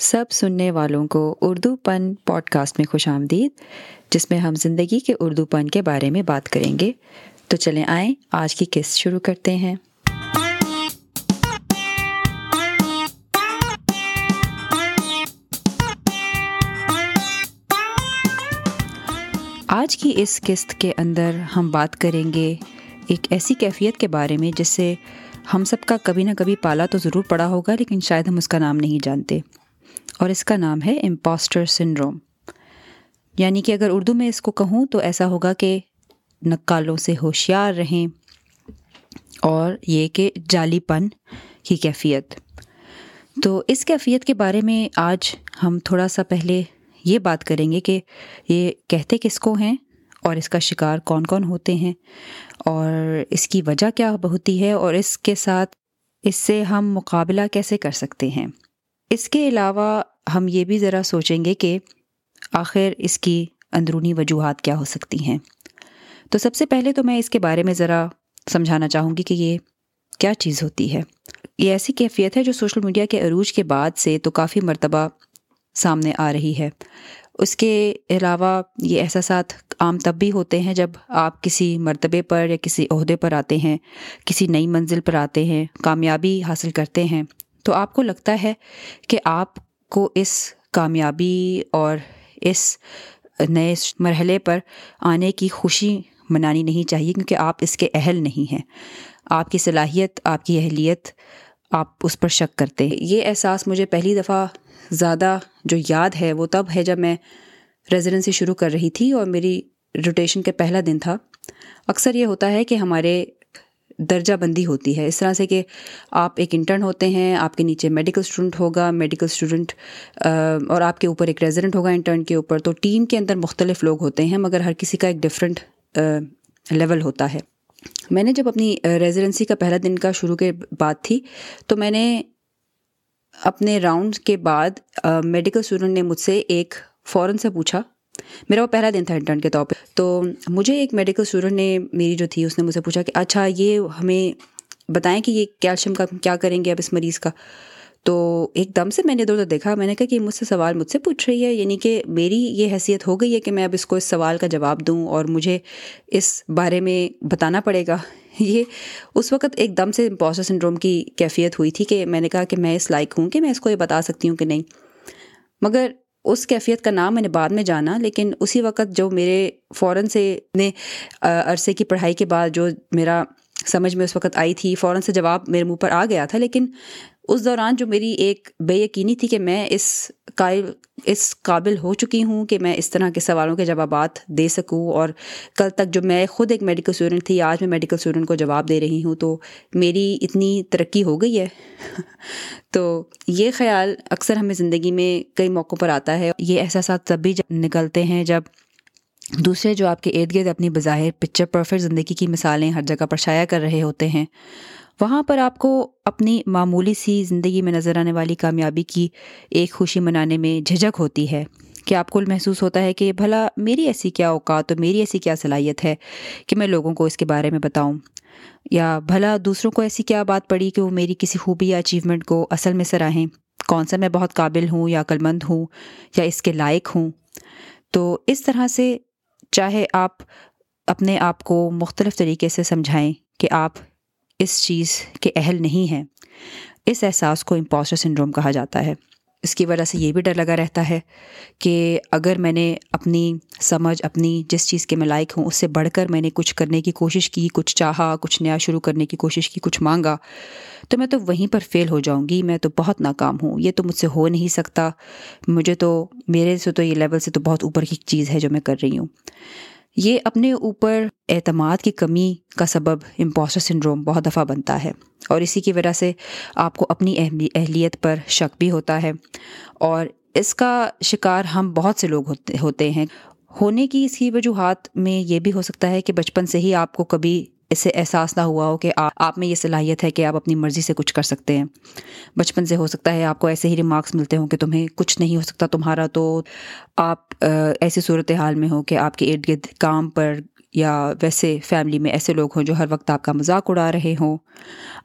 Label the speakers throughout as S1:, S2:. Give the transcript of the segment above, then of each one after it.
S1: سب سننے والوں کو اردو پن پوڈ کاسٹ میں خوش آمدید، جس میں ہم زندگی کے اردو پن کے بارے میں بات کریں گے۔ تو چلیں آئیں، آج کی قسط شروع کرتے ہیں۔ آج کی اس قسط کے اندر ہم بات کریں گے ایک ایسی کیفیت کے بارے میں جس سے ہم سب کا کبھی نہ کبھی پالا تو ضرور پڑا ہوگا، لیکن شاید ہم اس کا نام نہیں جانتے۔ اور اس کا نام ہے امپاسٹر سنڈروم یعنی کہ اگر اردو میں اس کو کہوں تو ایسا ہوگا کہ نقالوں سے ہوشیار رہیں اور یہ کہ جعلی پن کی کیفیت. تو اس کیفیت کے بارے میں آج ہم تھوڑا سا پہلے یہ بات کریں گے کہ یہ کہتے کس کو ہیں اور اس کا شکار کون کون ہوتے ہیں اور اس کی وجہ کیا ہوتی ہے اور اس کے ساتھ اس سے ہم مقابلہ کیسے کر سکتے ہیں. اس کے علاوہ ہم یہ بھی ذرا سوچیں گے کہ آخر اس کی اندرونی وجوہات کیا ہو سکتی ہیں۔ تو سب سے پہلے تو میں اس کے بارے میں ذرا سمجھانا چاہوں گی کہ یہ کیا چیز ہوتی ہے۔ یہ ایسی کیفیت ہے جو سوشل میڈیا کے عروج کے بعد سے تو کافی مرتبہ سامنے آ رہی ہے۔ اس کے علاوہ یہ احساسات عام تب بھی ہوتے ہیں جب آپ کسی مرتبے پر یا کسی عہدے پر آتے ہیں، کسی نئی منزل پر آتے ہیں، کامیابی حاصل کرتے ہیں۔ تو آپ کو لگتا ہے کہ آپ کو اس کامیابی اور اس نئے مرحلے پر آنے کی خوشی منانی نہیں چاہیے کیونکہ آپ اس کے اہل نہیں ہیں۔ آپ کی صلاحیت، آپ کی اہلیت آپ اس پر شک کرتے ہیں۔ یہ احساس مجھے پہلی دفعہ زیادہ جو یاد ہے وہ تب ہے جب میں ریزیڈنسی شروع کر رہی تھی اور میری روٹیشن کے پہلا دن تھا۔ اکثر یہ ہوتا ہے کہ ہمارے درجہ بندی ہوتی ہے۔ اس طرح سے کہ آپ ایک انٹرن ہوتے ہیں، آپ کے نیچے میڈیکل اسٹوڈنٹ ہوگا میڈیکل اسٹوڈنٹ اور آپ کے اوپر ایک ریزیڈنٹ ہوگا انٹرن کے اوپر، تو ٹیم کے اندر مختلف لوگ ہوتے ہیں، مگر ہر کسی کا ایک ڈفرینٹ لیول ہوتا ہے۔ میں نے جب اپنی ریزیڈنسی کا پہلا دن کا شروع کے بات تھی، تو میں نے اپنے راؤنڈ کے بعد میڈیکل اسٹوڈنٹ نے مجھ سے ایک فوراً سے پوچھا میرا وہ پہلا دن تھا انٹرن کے طور پہ۔ تو مجھے ایک میڈیکل اسٹوڈنٹ نے میری جو تھی، اس نے مجھ سے پوچھا کہ اچھا یہ ہمیں بتائیں کہ یہ کیلشیم کا کیا کریں گے اب اس مریض کا؟ تو ایک دم سے میں نے ادھر ادھر دیکھا، میں نے کہا کہ مجھ سے سوال مجھ سے پوچھ رہی ہے یعنی کہ میری یہ حیثیت ہو گئی ہے کہ میں اب اس کو اس سوال کا جواب دوں اور مجھے اس بارے میں بتانا پڑے گا۔ یہ اس وقت ایک دم سے امپوسٹر سنڈروم کی کیفیت ہوئی تھی کہ میں نے کہا کہ میں اس لائق ہوں کہ میں اس کو یہ بتا سکتی ہوں کہ نہیں۔ مگر اس کیفیت کا نام میں نے بعد میں جانا، لیکن اسی وقت جو میرے فوراً سے نے عرصے کی پڑھائی کے بعد جو میرا سمجھ میں اس وقت آئی تھی، فوراً سے جواب میرے منہ پر آ گیا تھا، لیکن اس دوران جو میری ایک بے یقینی تھی کہ میں اس قائل، اس قابل ہو چکی ہوں کہ میں اس طرح کے سوالوں کے جوابات دے سکوں اور کل تک جو میں خود ایک میڈیکل اسٹوڈنٹ تھی، آج میں میڈیکل اسٹوڈنٹ کو جواب دے رہی ہوں، تو میری اتنی ترقی ہو گئی ہے۔ تو یہ خیال اکثر ہمیں زندگی میں کئی موقعوں پر آتا ہے۔ یہ احساسات تب بھی نکلتے ہیں جب دوسرے جو آپ کے ارد گرد اپنی بظاہر پکچر پرفیکٹ زندگی کی مثالیں ہر جگہ پر شائع کر رہے ہوتے ہیں۔ وہاں پر آپ کو اپنی معمولی سی زندگی میں نظر آنے والی کامیابی کی ایک خوشی منانے میں جھجک ہوتی ہے۔ کہ آپ کو محسوس ہوتا ہے کہ بھلا میری ایسی کیا اوقات اور میری ایسی کیا صلاحیت ہے کہ میں لوگوں کو اس کے بارے میں بتاؤں؟ یا بھلا دوسروں کو ایسی کیا بات پڑی کہ وہ میری کسی خوبی یا اچیومنٹ کو اصل میں سراہیں؟ کون سا میں بہت قابل ہوں یا عقلمند ہوں یا اس کے لائق ہوں؟ تو اس طرح سے چاہے آپ اپنے آپ کو مختلف طریقے سے سمجھائیں کہ آپ اس چیز کے اہل نہیں ہیں۔ اس احساس کو امپوسٹر سنڈروم کہا جاتا ہے۔ اس کی وجہ سے یہ بھی ڈر لگا رہتا ہے کہ اگر میں نے اپنی سمجھ، اپنی جس چیز کے میں لائق ہوں، اس سے بڑھ کر میں نے کچھ کرنے کی کوشش کی، کچھ چاہا، کچھ نیا شروع کرنے کی کوشش کی، کچھ مانگا، تو میں تو وہیں پر فیل ہو جاؤں گی۔ میں تو بہت ناکام ہوں۔ یہ تو مجھ سے ہو نہیں سکتا۔ مجھے تو، میرے سے تو، یہ لیول سے تو بہت اوپر کی چیز ہے جو میں کر رہی ہوں۔ یہ اپنے اوپر اعتماد کی کمی کا سبب امپوسٹر سنڈروم بہت دفعہ بنتا ہے اور اسی کی وجہ سے آپ کو اپنی اہلیت پر شک بھی ہوتا ہے اور اس کا شکار ہم بہت سے لوگ ہوتے ہوتے ہیں ہونے کی اس کی وجوہات میں یہ بھی ہو سکتا ہے کہ بچپن سے ہی آپ کو کبھی اس سے احساس نہ ہوا ہو کہ آپ میں یہ صلاحیت ہے کہ آپ اپنی مرضی سے کچھ کر سکتے ہیں۔ بچپن سے ہو سکتا ہے آپ کو ایسے ہی ریمارکس ملتے ہوں کہ تمہیں کچھ نہیں ہو سکتا، تمہارا تو آپ ایسی صورت حال میں ہو کہ آپ کے ارد گرد کام پر یا ویسے فیملی میں ایسے لوگ ہوں جو ہر وقت آپ کا مذاق اڑا رہے ہوں۔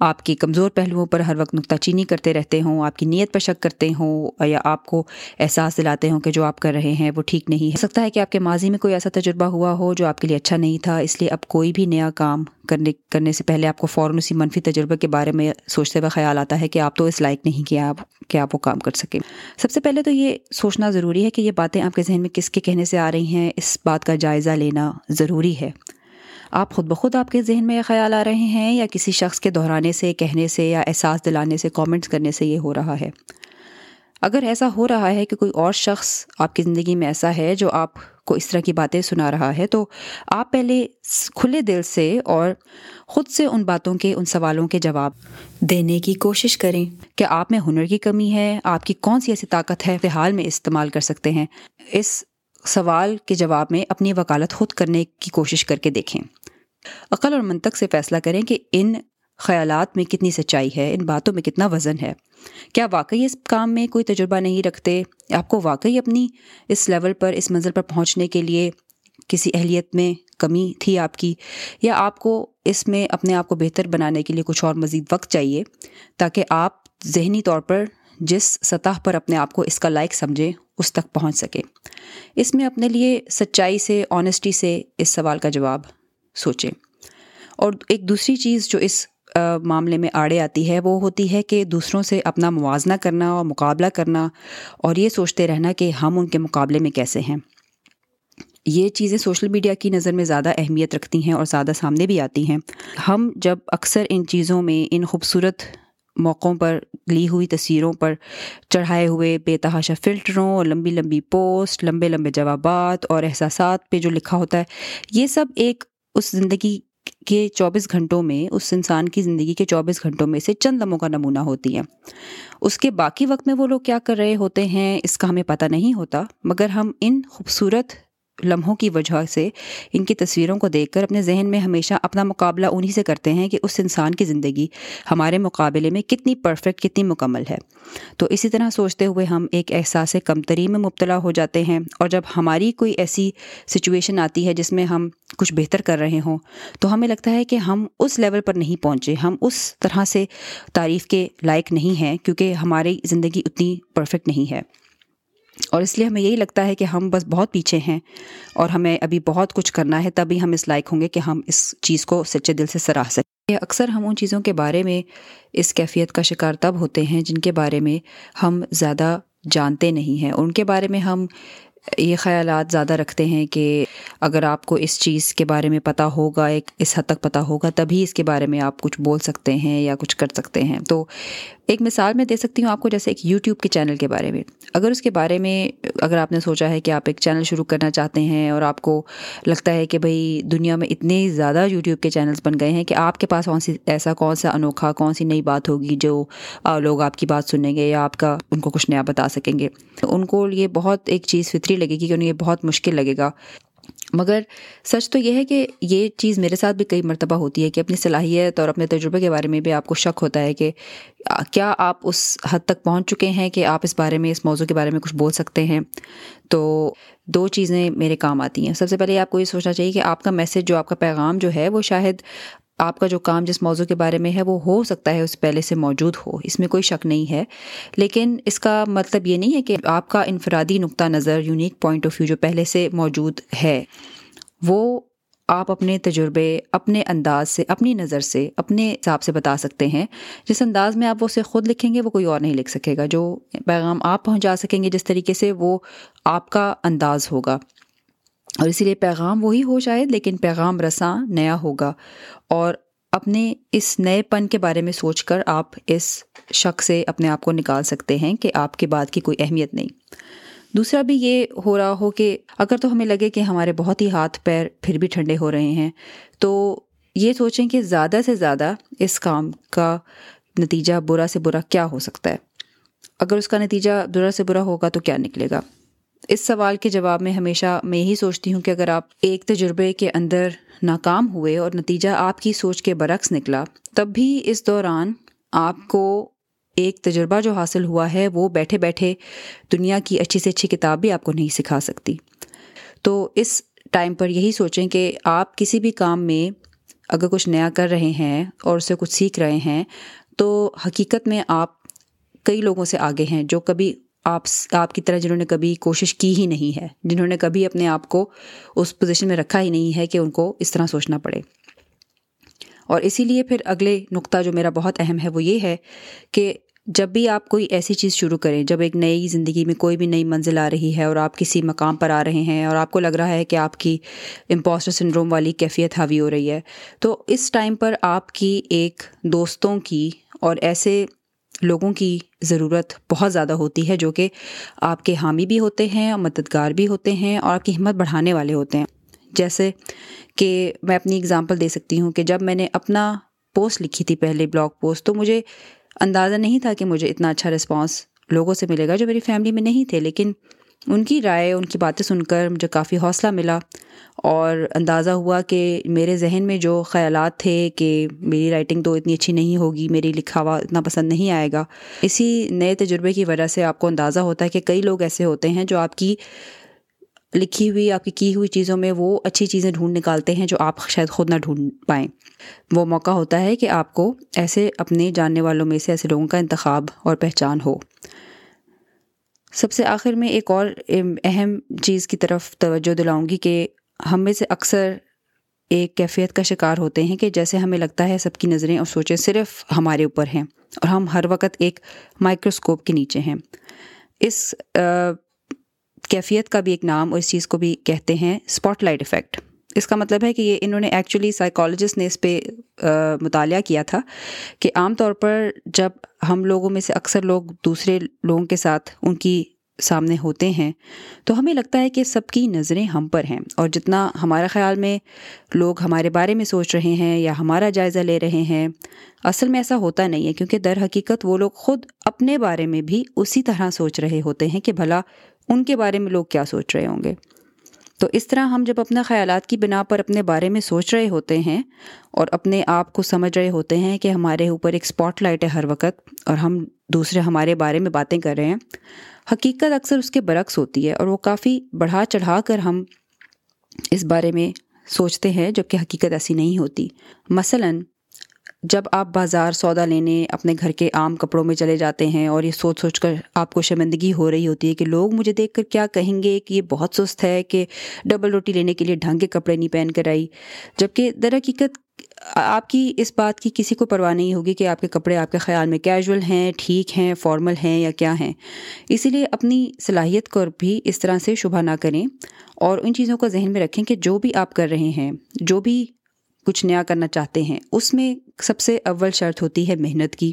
S1: آپ کی کمزور پہلوؤں پر ہر وقت نکتہ چینی کرتے رہتے ہوں، آپ کی نیت پر شک کرتے ہوں یا آپ کو احساس دلاتے ہوں کہ جو آپ کر رہے ہیں وہ ٹھیک نہیں ہے۔ سکتا ہے کہ آپ کے ماضی میں کوئی ایسا تجربہ ہوا ہو جو آپ کے لیے اچھا نہیں تھا، اس لیے اب کوئی بھی نیا کام کرنے کرنے سے پہلے آپ کو فوراً اسی منفی تجربے کے بارے میں سوچتے ہوئے خیال آتا ہے کہ آپ تو اس لائق نہیں کہ آپ کہ آپ وہ کام کر سکیں۔ سب سے پہلے تو یہ سوچنا ضروری ہے کہ یہ باتیں آپ کے ذہن میں کس کے کہنے سے آ رہی ہیں، اس بات کا جائزہ لینا ضروری ہے۔ آپ خود بخود آپ کے ذہن میں یہ خیال آ رہے ہیں یا کسی شخص کے دہرانے سے، کہنے سے یا احساس دلانے سے کامنٹس کرنے سے یہ ہو رہا ہے؟ اگر ایسا ہو رہا ہے کہ کوئی اور شخص آپ کی زندگی میں ایسا ہے جو آپ کو اس طرح کی باتیں سنا رہا ہے، تو آپ پہلے کھلے دل سے اور خود سے ان باتوں کے، ان سوالوں کے جواب دینے کی کوشش کریں کہ آپ میں ہنر کی کمی ہے، آپ کی کون سی ایسی طاقت ہے، فی حال میں استعمال کر سکتے ہیں۔ اس سوال کے جواب میں اپنی وکالت خود کرنے کی کوشش کر کے دیکھیں۔ عقل اور منطق سے فیصلہ کریں کہ ان خیالات میں کتنی سچائی ہے، ان باتوں میں کتنا وزن ہے۔ کیا واقعی اس کام میں کوئی تجربہ نہیں رکھتے؟ آپ کو واقعی اپنی اس لیول پر، اس منزل پر پہنچنے کے لیے کسی اہلیت میں کمی تھی آپ کی؟ یا آپ کو اس میں اپنے آپ کو بہتر بنانے کے لیے کچھ اور مزید وقت چاہیے تاکہ آپ ذہنی طور پر جس سطح پر اپنے آپ کو اس کا لائق سمجھیں اس تک پہنچ سکیں اس میں اپنے لیے سچائی سے آنیسٹی سے اس سوال کا جواب سوچیں اور ایک دوسری چیز جو اس معاملے میں آڑے آتی ہے، وہ ہوتی ہے کہ دوسروں سے اپنا موازنہ کرنا اور مقابلہ کرنا اور یہ سوچتے رہنا کہ ہم ان کے مقابلے میں کیسے ہیں۔ یہ چیزیں سوشل میڈیا کی نظر میں زیادہ اہمیت رکھتی ہیں اور زیادہ سامنے بھی آتی ہیں۔ ہم جب اکثر ان چیزوں میں، ان خوبصورت موقعوں پر لی ہوئی تصویروں پر چڑھائے ہوئے بے تحاشا فلٹروں اور لمبی لمبی پوسٹ، لمبے لمبے جوابات اور احساسات پہ جو لکھا ہوتا ہے، یہ سب ایک اس زندگی کے چوبیس گھنٹوں میں، اس انسان کی زندگی کے چوبیس گھنٹوں میں سے چند لمحوں کا نمونہ ہوتی ہیں۔ اس کے باقی وقت میں وہ لوگ کیا کر رہے ہوتے ہیں، اس کا ہمیں پتہ نہیں ہوتا، مگر ہم ان خوبصورت لمحوں کی وجہ سے ان کی تصویروں کو دیکھ کر اپنے ذہن میں ہمیشہ اپنا مقابلہ انہی سے کرتے ہیں کہ اس انسان کی زندگی ہمارے مقابلے میں کتنی پرفیکٹ کتنی مکمل ہے۔ تو اسی طرح سوچتے ہوئے ہم ایک احساس کمتری میں مبتلا ہو جاتے ہیں اور جب ہماری کوئی ایسی سچویشن آتی ہے جس میں ہم کچھ بہتر کر رہے ہوں، تو ہمیں لگتا ہے کہ ہم اس لیول پر نہیں پہنچے۔ ہم اس طرح سے تعریف کے لائق نہیں ہیں کیونکہ ہماری زندگی اتنی پرفیکٹ نہیں ہے۔ اور اس لیے ہمیں یہی لگتا ہے کہ ہم بس بہت پیچھے ہیں اور ہمیں ابھی بہت کچھ کرنا ہے، تبھی ہم اس لائق ہوں گے کہ ہم اس چیز کو سچے دل سے سراہ سکیں۔ اکثر ہم ان چیزوں کے بارے میں اس کیفیت کا شکار تب ہوتے ہیں جن کے بارے میں ہم زیادہ جانتے نہیں ہیں۔ ان کے بارے میں ہم یہ خیالات زیادہ رکھتے ہیں کہ اگر آپ کو اس چیز کے بارے میں پتہ ہوگا، ایک اس حد تک پتہ ہوگا، تبھی اس کے بارے میں آپ کچھ بول سکتے ہیں یا کچھ کر سکتے ہیں۔ تو ایک مثال میں دے سکتی ہوں آپ کو جیسے ایک یوٹیوب کے چینل کے بارے میں۔ اگر اس کے بارے میں، اگر آپ نے سوچا ہے کہ آپ ایک چینل شروع کرنا چاہتے ہیں اور آپ کو لگتا ہے کہ بھائی دنیا میں اتنے زیادہ یوٹیوب کے چینلز بن گئے ہیں کہ آپ کے پاس کون سی، ایسا کون سا انوکھا، کون سی نئی بات ہوگی جو لوگ آپ کی بات سنیں گے یا آپ کا، ان کو کچھ نیا بتا سکیں گے۔ ان کو یہ بہت ایک چیز فطری لگے گی کہ انہیں یہ بہت مشکل لگے گا۔ مگر سچ تو یہ ہے کہ یہ چیز میرے ساتھ بھی کئی مرتبہ ہوتی ہے کہ اپنی صلاحیت اور اپنے تجربے کے بارے میں بھی آپ کو شک ہوتا ہے کہ کیا آپ اس حد تک پہنچ چکے ہیں کہ آپ اس بارے میں، اس موضوع کے بارے میں کچھ بول سکتے ہیں؟ تو دو چیزیں میرے کام آتی ہیں۔ سب سے پہلے آپ کو یہ سوچنا چاہیے کہ آپ کا میسج، جو آپ کا پیغام جو ہے، وہ شاید آپ کا جو کام جس موضوع کے بارے میں ہے وہ ہو سکتا ہے، اس پہلے سے موجود ہو، اس میں کوئی شک نہیں ہے۔ لیکن اس کا مطلب یہ نہیں ہے کہ آپ کا انفرادی نقطہ نظر یونیک پوائنٹ آف ویو جو پہلے سے موجود ہے، وہ آپ اپنے تجربے، اپنے انداز سے، اپنی نظر سے، اپنے حساب سے بتا سکتے ہیں۔ جس انداز میں آپ اسے خود لکھیں گے، وہ کوئی اور نہیں لکھ سکے گا۔ جو پیغام آپ پہنچا سکیں گے، جس طریقے سے وہ آپ کا انداز ہوگا۔ اور اسی لیے پیغام وہی ہو شاید، لیکن پیغام رساں نیا ہوگا۔ اور اپنے اس نئے پن کے بارے میں سوچ کر آپ اس شک سے اپنے آپ کو نکال سکتے ہیں کہ آپ کے بات کی کوئی اہمیت نہیں۔ دوسرا بھی یہ ہو رہا ہو کہ اگر تو ہمیں لگے کہ ہمارے بہت ہی ہاتھ پیر پھر بھی ٹھنڈے ہو رہے ہیں، تو یہ سوچیں کہ زیادہ سے زیادہ اس کام کا نتیجہ برا سے برا کیا ہو سکتا ہے۔ اگر اس کا نتیجہ برا سے برا ہوگا تو کیا نکلے گا؟ اس سوال کے جواب میں ہمیشہ میں یہی سوچتی ہوں کہ اگر آپ ایک تجربے کے اندر ناکام ہوئے اور نتیجہ آپ کی سوچ کے برعکس نکلا، تب بھی اس دوران آپ کو ایک تجربہ جو حاصل ہوا ہے وہ بیٹھے بیٹھے دنیا کی اچھی سے اچھی کتاب بھی آپ کو نہیں سکھا سکتی۔ تو اس ٹائم پر یہی سوچیں کہ آپ کسی بھی کام میں اگر کچھ نیا کر رہے ہیں اور اس سے کچھ سیکھ رہے ہیں، تو حقیقت میں آپ کئی لوگوں سے آگے ہیں جو کبھی آپ آپ کی طرح جنہوں نے کبھی کوشش کی ہی نہیں ہے، جنہوں نے کبھی اپنے آپ کو اس پوزیشن میں رکھا ہی نہیں ہے کہ ان کو اس طرح سوچنا پڑے۔ اور اسی لیے پھر اگلے نقطہ جو میرا بہت اہم ہے وہ یہ ہے کہ جب بھی آپ کوئی ایسی چیز شروع کریں، جب ایک نئی زندگی میں کوئی بھی نئی منزل آ رہی ہے اور آپ کسی مقام پر آ رہے ہیں اور آپ کو لگ رہا ہے کہ آپ کی امپوسٹر سنڈروم والی کیفیت حاوی ہو رہی ہے، تو اس ٹائم پر آپ کی ایک دوستوں کی اور ایسے لوگوں کی ضرورت بہت زیادہ ہوتی ہے جو کہ آپ کے حامی بھی ہوتے ہیں اور مددگار بھی ہوتے ہیں اور آپ کی ہمت بڑھانے والے ہوتے ہیں۔ جیسے کہ میں اپنی اگزامپل دے سکتی ہوں کہ جب میں نے اپنا پوسٹ لکھی تھی پہلے بلاگ پوسٹ تو مجھے اندازہ نہیں تھا کہ مجھے اتنا اچھا رسپانس لوگوں سے ملے گا جو میری فیملی میں نہیں تھے، لیکن ان کی رائے، ان کی باتیں سن کر مجھے کافی حوصلہ ملا اور اندازہ ہوا کہ میرے ذہن میں جو خیالات تھے کہ میری رائٹنگ تو اتنی اچھی نہیں ہوگی، میری لکھا ہوا اتنا پسند نہیں آئے گا، اسی نئے تجربے کی وجہ سے آپ کو اندازہ ہوتا ہے کہ کئی لوگ ایسے ہوتے ہیں جو آپ کی لکھی ہوئی، آپ کی کی ہوئی چیزوں میں وہ اچھی چیزیں ڈھونڈ نکالتے ہیں جو آپ شاید خود نہ ڈھونڈ پائیں۔ وہ موقع ہوتا ہے کہ آپ کو ایسے اپنے جاننے والوں میں سے ایسے لوگوں کا انتخاب اور پہچان ہو۔ سب سے آخر میں ایک اور اہم چیز کی طرف توجہ دلاؤں گی کہ ہم میں سے اکثر ایک کیفیت کا شکار ہوتے ہیں کہ جیسے ہمیں لگتا ہے سب کی نظریں اور سوچیں صرف ہمارے اوپر ہیں اور ہم ہر وقت ایک مائکروسکوپ کے نیچے ہیں۔ اس کیفیت کا بھی ایک نام اور اس چیز کو بھی کہتے ہیں اسپاٹ لائٹ افیکٹ۔ اس کا مطلب ہے کہ یہ انہوں نے ایکچولی سائیکالوجسٹ نے اس پہ مطالعہ کیا تھا کہ عام طور پر جب ہم لوگوں میں سے اکثر لوگ دوسرے لوگوں کے ساتھ ان کی سامنے ہوتے ہیں تو ہمیں لگتا ہے کہ سب کی نظریں ہم پر ہیں اور جتنا ہمارا خیال میں لوگ ہمارے بارے میں سوچ رہے ہیں یا ہمارا جائزہ لے رہے ہیں، اصل میں ایسا ہوتا نہیں ہے کیونکہ در حقیقت وہ لوگ خود اپنے بارے میں بھی اسی طرح سوچ رہے ہوتے ہیں کہ بھلا ان کے بارے میں لوگ کیا سوچ رہے ہوں گے۔ تو اس طرح ہم جب اپنے خیالات کی بنا پر اپنے بارے میں سوچ رہے ہوتے ہیں اور اپنے آپ کو سمجھ رہے ہوتے ہیں کہ ہمارے اوپر ایک اسپاٹ لائٹ ہے ہر وقت اور ہم دوسرے ہمارے بارے میں باتیں کر رہے ہیں، حقیقت اکثر اس کے برعکس ہوتی ہے اور وہ کافی بڑھا چڑھا کر ہم اس بارے میں سوچتے ہیں جبکہ حقیقت ایسی نہیں ہوتی۔ مثلاً جب آپ بازار سودا لینے اپنے گھر کے عام کپڑوں میں چلے جاتے ہیں اور یہ سوچ سوچ کر آپ کو شرمندگی ہو رہی ہوتی ہے کہ لوگ مجھے دیکھ کر کیا کہیں گے کہ یہ بہت سست ہے کہ ڈبل روٹی لینے کے لیے ڈھنگ کے کپڑے نہیں پہن کر آئی۔ جبکہ در حقیقت آپ کی اس بات کی کسی کو پرواہ نہیں ہوگی کہ آپ کے کپڑے آپ کے خیال میں کیجول ہیں، ٹھیک ہیں فارمل ہیں یا کیا ہیں۔ اسی لیے اپنی صلاحیت کو بھی اس طرح سے شبہ نہ کریں اور ان چیزوں کو ذہن میں رکھیں کہ جو بھی آپ کر رہے ہیں، جو بھی کچھ نیا کرنا چاہتے ہیں۔ اس میں سب سے اول شرط ہوتی ہے محنت کی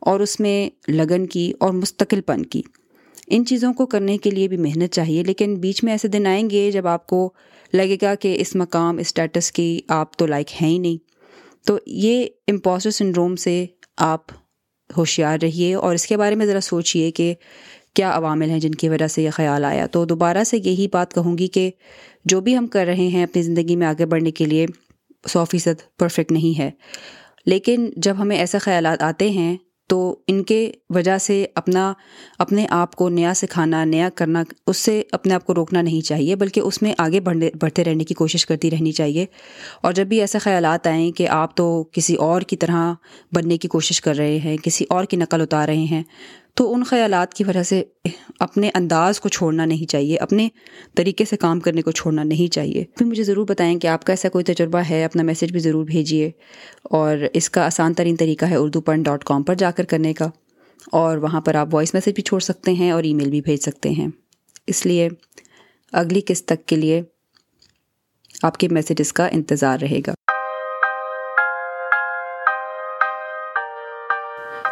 S1: اور اس میں لگن کی اور مستقل پن کی۔ ان چیزوں کو کرنے کے لیے بھی محنت چاہیے، لیکن بیچ میں ایسے دن آئیں گے جب آپ کو لگے گا کہ اس مقام اسٹیٹس کی آپ تو لائق ہیں ہی نہیں۔ تو یہ امپوسٹر سنڈروم سے آپ ہوشیار رہیے اور اس کے بارے میں ذرا سوچیے کہ کیا عوامل ہیں جن کی وجہ سے یہ خیال آیا۔ تو دوبارہ سے یہی بات کہوں گی کہ جو بھی ہم کر رہے ہیں اپنی زندگی میں آگے بڑھنے کے لیے سو فیصد پرفیکٹ نہیں ہے۔ لیکن جب ہمیں ایسے خیالات آتے ہیں، تو ان کے وجہ سے اپنا، اپنے آپ کو نیا سکھانا، نیا کرنا، اس سے اپنے آپ کو روکنا نہیں چاہیے، بلکہ اس میں آگے بڑھنے، بڑھتے رہنے کی کوشش کرتی رہنی چاہیے۔ اور جب بھی ایسے خیالات آئیں کہ آپ تو کسی اور کی طرح بننے کی کوشش کر رہے ہیں، کسی اور کی نقل اتار رہے ہیں تو ان خیالات کی وجہ سے اپنے انداز کو چھوڑنا نہیں چاہیے، اپنے طریقے سے کام کرنے کو چھوڑنا نہیں چاہیے۔ پھر مجھے ضرور بتائیں کہ آپ کا ایسا کوئی تجربہ ہے، اپنا میسیج بھی ضرور بھیجیے۔ اور اس کا آسان ترین طریقہ ہے اردو پن ڈاٹ کام پر جا کر کرنے کا۔ اور وہاں پر آپ وائس میسیج بھی چھوڑ سکتے ہیں اور ای میل بھی بھیج سکتے ہیں۔ اس لیے اگلی قسط تک کے لیے آپ کے میسیجز کا انتظار رہے گا۔